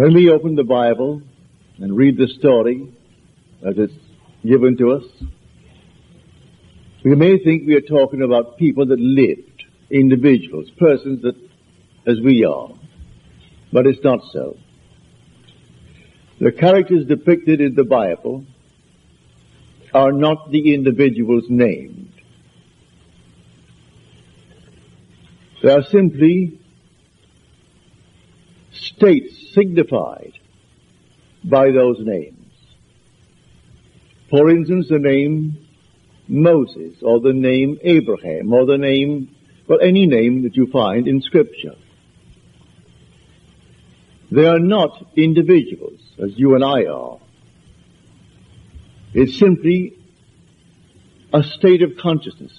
When we open the Bible and read the story as it's given to us, we may think we are talking about people that lived, individuals, persons that, as we are. But it's not so. The characters depicted in the Bible are not the individuals named. They are simply states signified by those names. For instance, the name Moses, or the name Abraham, or the name, well, any name that you find in Scripture. They are not individuals, as you and I are. It's simply a state of consciousness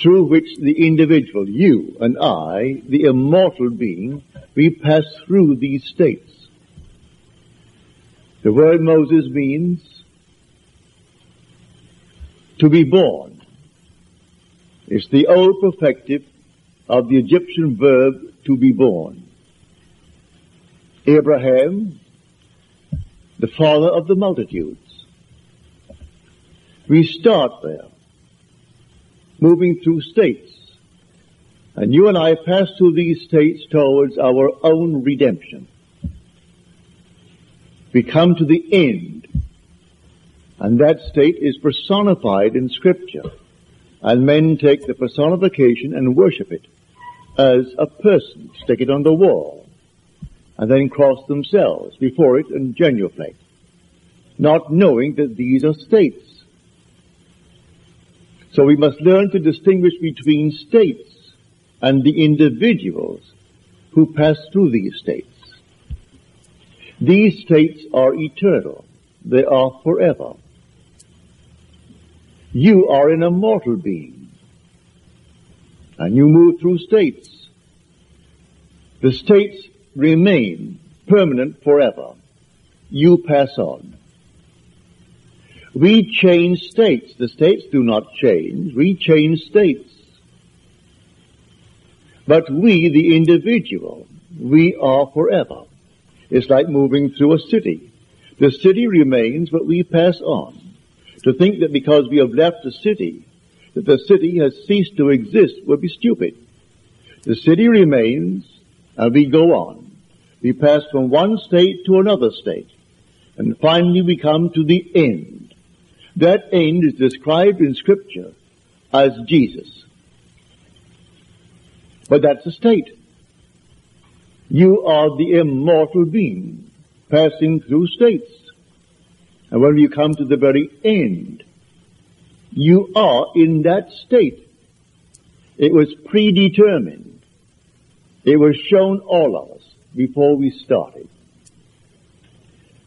through which the individual, you and I, the immortal being, we pass through these states. The word Moses means to be born. It's the old perfective of the Egyptian verb to be born. Abraham, the father of the multitudes. We start there, moving through states. And you and I pass through these states towards our own redemption. We come to the end. And that state is personified in scripture. And men take the personification and worship it as a person, stick it on the wall, and then cross themselves before it and genuflect, not knowing that these are states. So we must learn to distinguish between states and the individuals who pass through these states. These states are eternal. They are forever. You are an immortal being. And you move through states. The states remain permanent forever. You pass on. We change states. The states do not change. We change states. But we, the individual, we are forever. It's like moving through a city. The city remains, but we pass on. To think that because we have left the city, that the city has ceased to exist would be stupid. The city remains, and we go on. We pass from one state to another state, and finally we come to the end. That end is described in scripture as Jesus. But that's a state. You are the immortal being passing through states. And when you come to the very end, you are in that state. It was predetermined. It was shown all of us before we started.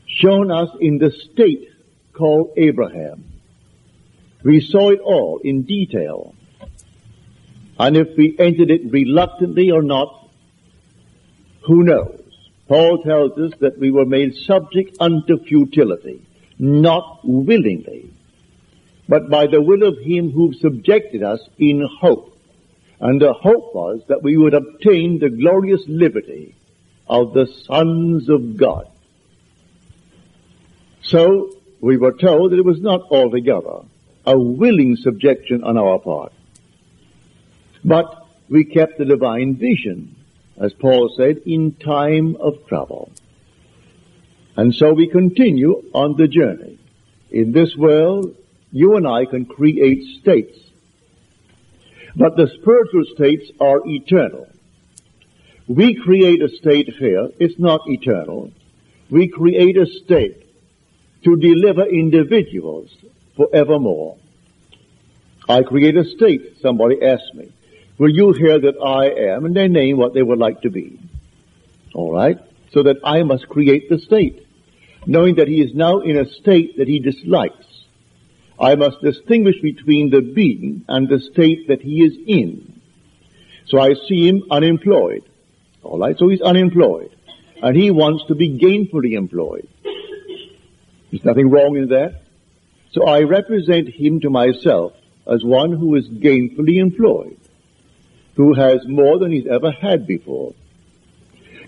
shown us in the state called Abraham. We saw it all in detail. And if we entered it reluctantly or not, who knows? Paul tells us that we were made subject unto futility, not willingly, but by the will of him who subjected us in hope. And the hope was that we would obtain the glorious liberty of the sons of God. So we were told that it was not altogether a willing subjection on our part. But we kept the divine vision, as Paul said, in time of trouble. And so we continue on the journey. In this world, you and I can create states. But the spiritual states are eternal. We create a state here, it's not eternal. We create a state to deliver individuals forevermore. I create a state, somebody asked me. Will you hear that I am? And they name what they would like to be. Alright? So that I must create the state. Knowing that he is now in a state that he dislikes. I must distinguish between the being and the state that he is in. So I see him unemployed. Alright? So he's unemployed. And he wants to be gainfully employed. There's nothing wrong in that. So I represent him to myself as one who is gainfully employed who has more than he's ever had before.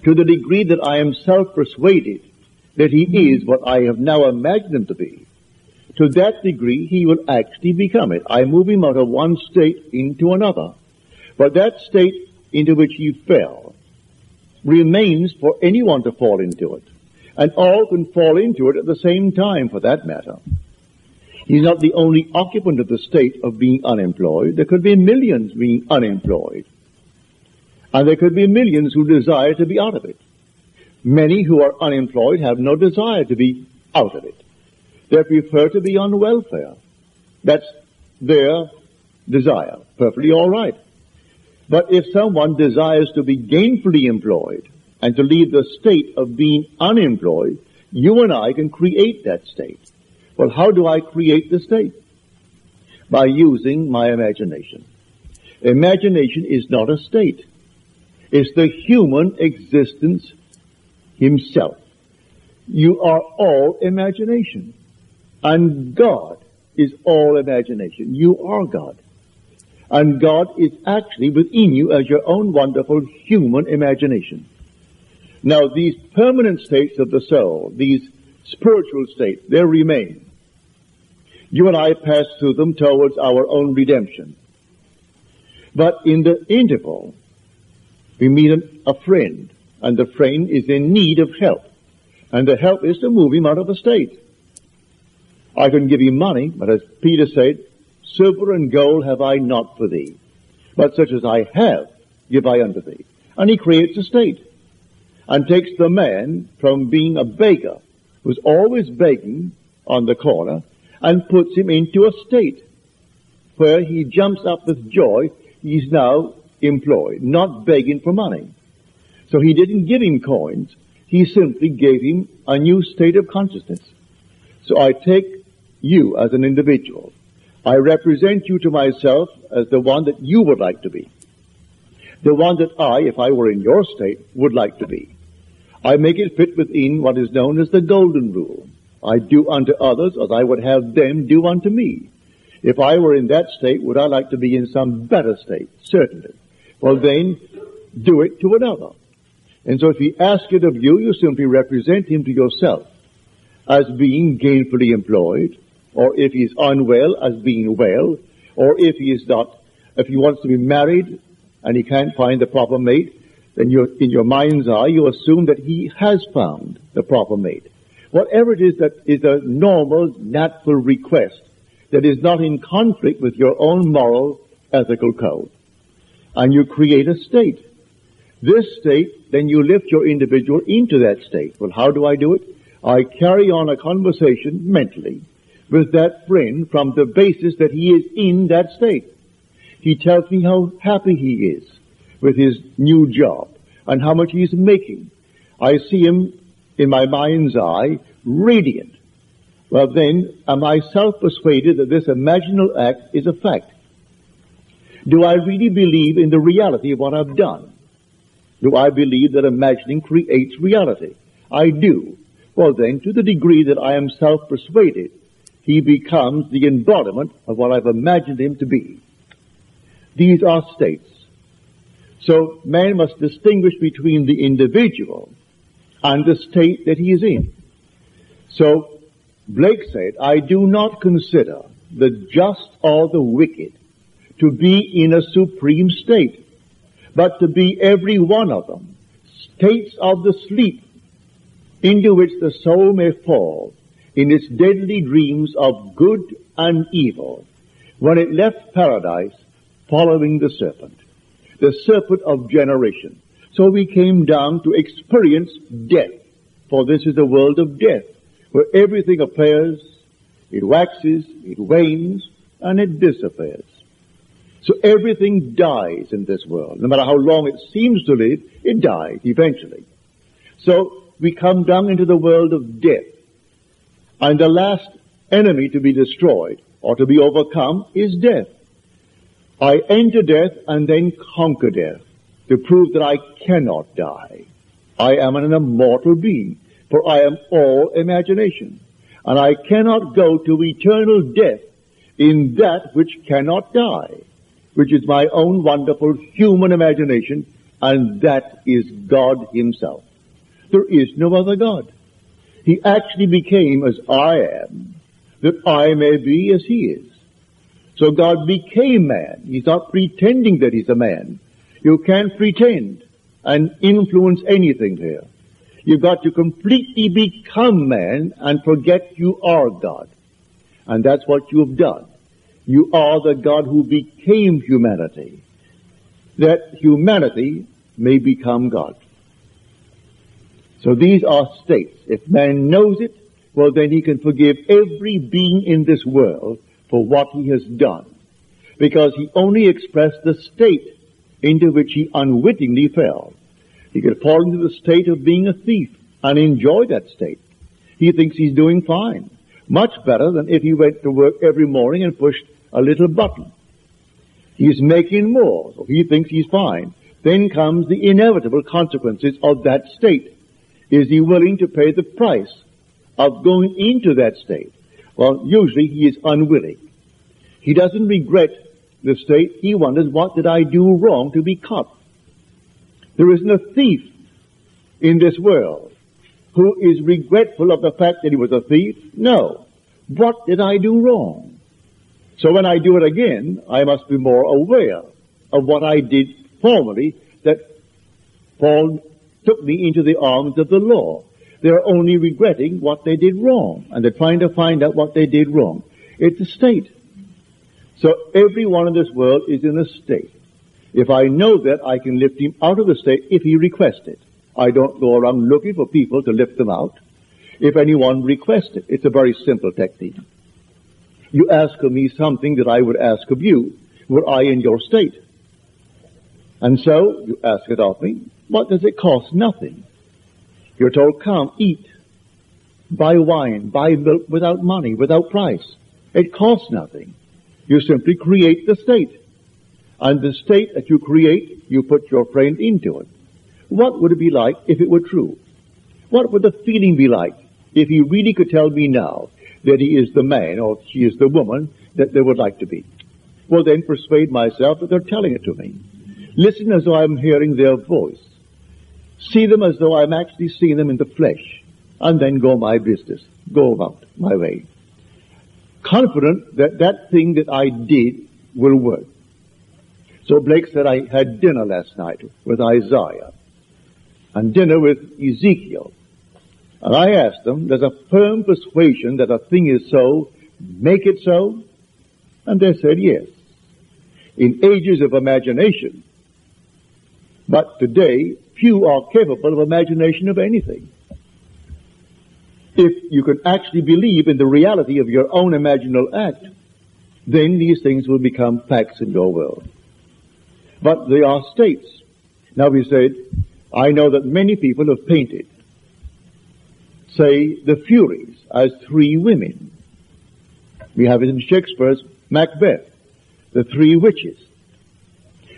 To the degree that I am self-persuaded that he is what I have now imagined him to be, to that degree he will actually become it. I move him out of one state into another. But that state into which he fell remains for anyone to fall into it. And all can fall into it at the same time for that matter. He's not the only occupant of the state of being unemployed. There could be millions being unemployed. And there could be millions who desire to be out of it. Many who are unemployed have no desire to be out of it. They prefer to be on welfare. That's their desire. Perfectly alright. But if someone desires to be gainfully employed and to leave the state of being unemployed, you and I can create that state. Well, how do I create the state? By using my imagination. Imagination is not a state. It's the human existence himself. You are all imagination. And God is all imagination. You are God. And God is actually within you as your own wonderful human imagination. Now, these permanent states of the soul, these spiritual states, they remain. You and I pass through them towards our own redemption. But in the interval, we meet a friend, and the friend is in need of help. And the help is to move him out of the state. I can give him money, but as Peter said, silver and gold have I not for thee. But such as I have, give I unto thee. And he creates a state. And takes the man from being a beggar, who's always begging on the corner, and puts him into a state where he jumps up with joy. He's now employed, not begging for money. So he didn't give him coins. He simply gave him a new state of consciousness. So I take you as an individual. I represent you to myself as the one that you would like to be. The one that I, if I were in your state, would like to be. I make it fit within what is known as the golden rule. I do unto others as I would have them do unto me. If I were in that state, would I like to be in some better state? Certainly. Well then, do it to another. And so if he asks it of you, you simply represent him to yourself as being gainfully employed, or if he is unwell, as being well, or if he is not, if he wants to be married and he can't find the proper mate, then in your mind's eye, you assume that he has found the proper mate. Whatever it is that is a normal, natural request that is not in conflict with your own moral, ethical code. And you create a state. This state, then you lift your individual into that state. Well, how do I do it? I carry on a conversation mentally with that friend from the basis that he is in that state. He tells me how happy he is with his new job and how much he's making. I see him in my mind's eye, radiant. Well then, am I self-persuaded that this imaginal act is a fact? Do I really believe in the reality of what I've done? Do I believe that imagining creates reality? I do. Well then, to the degree that I am self-persuaded, he becomes the embodiment of what I've imagined him to be. These are states. So man must distinguish between the individual and the state that he is in. So Blake said, I do not consider the just or the wicked to be in a supreme state, but to be every one of them states of the sleep into which the soul may fall in its deadly dreams of good and evil when it left paradise following the serpent, the serpent of generation. So we came down to experience death, for this is a world of death, where everything appears, it waxes, it wanes, and it disappears. So everything dies in this world. No matter how long it seems to live, it dies eventually. So we come down into the world of death. And the last enemy to be destroyed or to be overcome is death. I enter death and then conquer death to prove that I cannot die. I am an immortal being, for I am all imagination. And I cannot go to eternal death in that which cannot die, which is my own wonderful human imagination, and that is God Himself. There is no other God. He actually became as I am, that I may be as He is. So God became man. He's not pretending that He's a man. You can't pretend and influence anything here. You've got to completely become man and forget you are God. And that's what you have done. You are the God who became humanity. That humanity may become God. So these are states. If man knows it, well then he can forgive every being in this world for what he has done. Because he only expressed the state into which he unwittingly fell. He could fall into the state of being a thief and enjoy that state. He thinks he's doing fine. Much better than if he went to work every morning and pushed a little button. He's making more, so he thinks he's fine. Then comes the inevitable consequences of that state. Is he willing to pay the price of going into that state? Well, usually he is unwilling. He doesn't regret the state. He wonders, what did I do wrong to be caught? There isn't a thief in this world who is regretful of the fact that he was a thief. No. What did I do wrong? So when I do it again, I must be more aware of what I did formerly that Paul took me into the arms of the law. They're only regretting what they did wrong, and they're trying to find out what they did wrong. It's a state. So everyone in this world is in a state. If I know that, I can lift him out of the state if he requests it. I don't go around looking for people to lift them out. If anyone requests it, it's a very simple technique. You ask of me something that I would ask of you, were I in your state. And so, you ask it of me, what does it cost? Nothing. You're told, come, eat, buy wine, buy milk without money, without price. It costs nothing. You simply create the state. And the state that you create, you put your friend into it. What would it be like if it were true? What would the feeling be like if he really could tell me now that he is the man or she is the woman that they would like to be? Well then persuade myself that they're telling it to me. Listen as though I'm hearing their voice. See them as though I'm actually seeing them in the flesh. And then go my business. Go about my way. Confident that that thing that I did will work. So Blake said I had dinner last night with Isaiah and dinner with Ezekiel. And I asked them, does a firm persuasion that a thing is so make it so? And they said yes. In ages of imagination. But today, few are capable of imagination of anything. If you can actually believe in the reality of your own imaginal act, then these things will become facts in your world. But they are states. Now we said, I know that many people have painted. say the Furies as three women. We have it in Shakespeare's Macbeth, the three witches.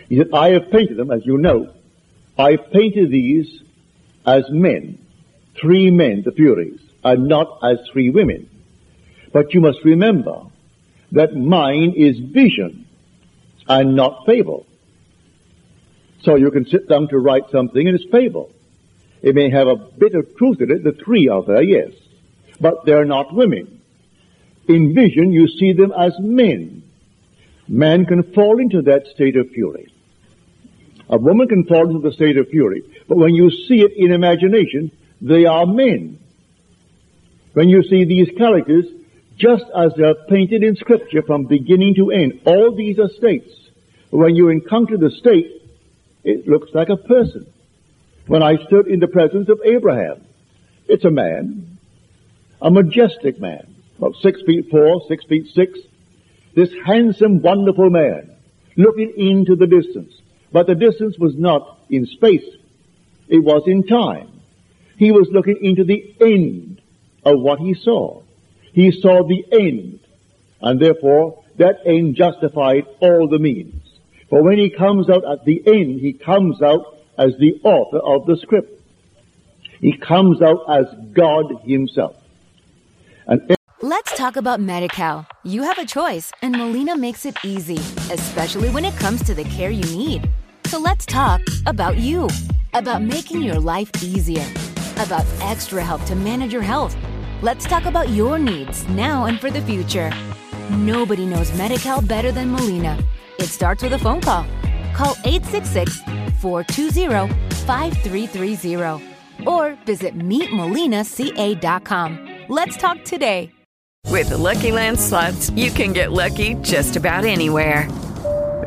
He said, I have painted them, as you know, I painted these as men, three men, the Furies, and not as three women. But you must remember that mine is vision and not fable. So you can sit down to write something and it's fable. It may have a bit of truth in it, the three are there, yes. But they're not women. In vision, you see them as men. Man can fall into that state of fury. A woman can fall into the state of fury. But when you see it in imagination, they are men. When you see these characters, just as they're painted in scripture from beginning to end, all these are states. When you encounter the state, it looks like a person. When I stood in the presence of Abraham, it's a man, a majestic man, about six feet four, six feet six, this handsome, wonderful man, looking into the distance. But the distance was not in space, it was in time. He was looking into the end of what he saw. He saw the end, and therefore that end justified all the means. For when he comes out at the end, he comes out as the author of the script. He comes out as God himself. And Let's talk about MediCal. You have a choice, and Molina makes it easy, especially when it comes to the care you need. So let's talk about you, about making your life easier, about extra help to manage your health. Let's talk about your needs now and for the future. Nobody knows MediCal better than Molina. It starts with a phone call. Call 866 420 5330 or visit meetmolinaca.com. Let's talk today. With the Lucky Land slots, you can get lucky just about anywhere.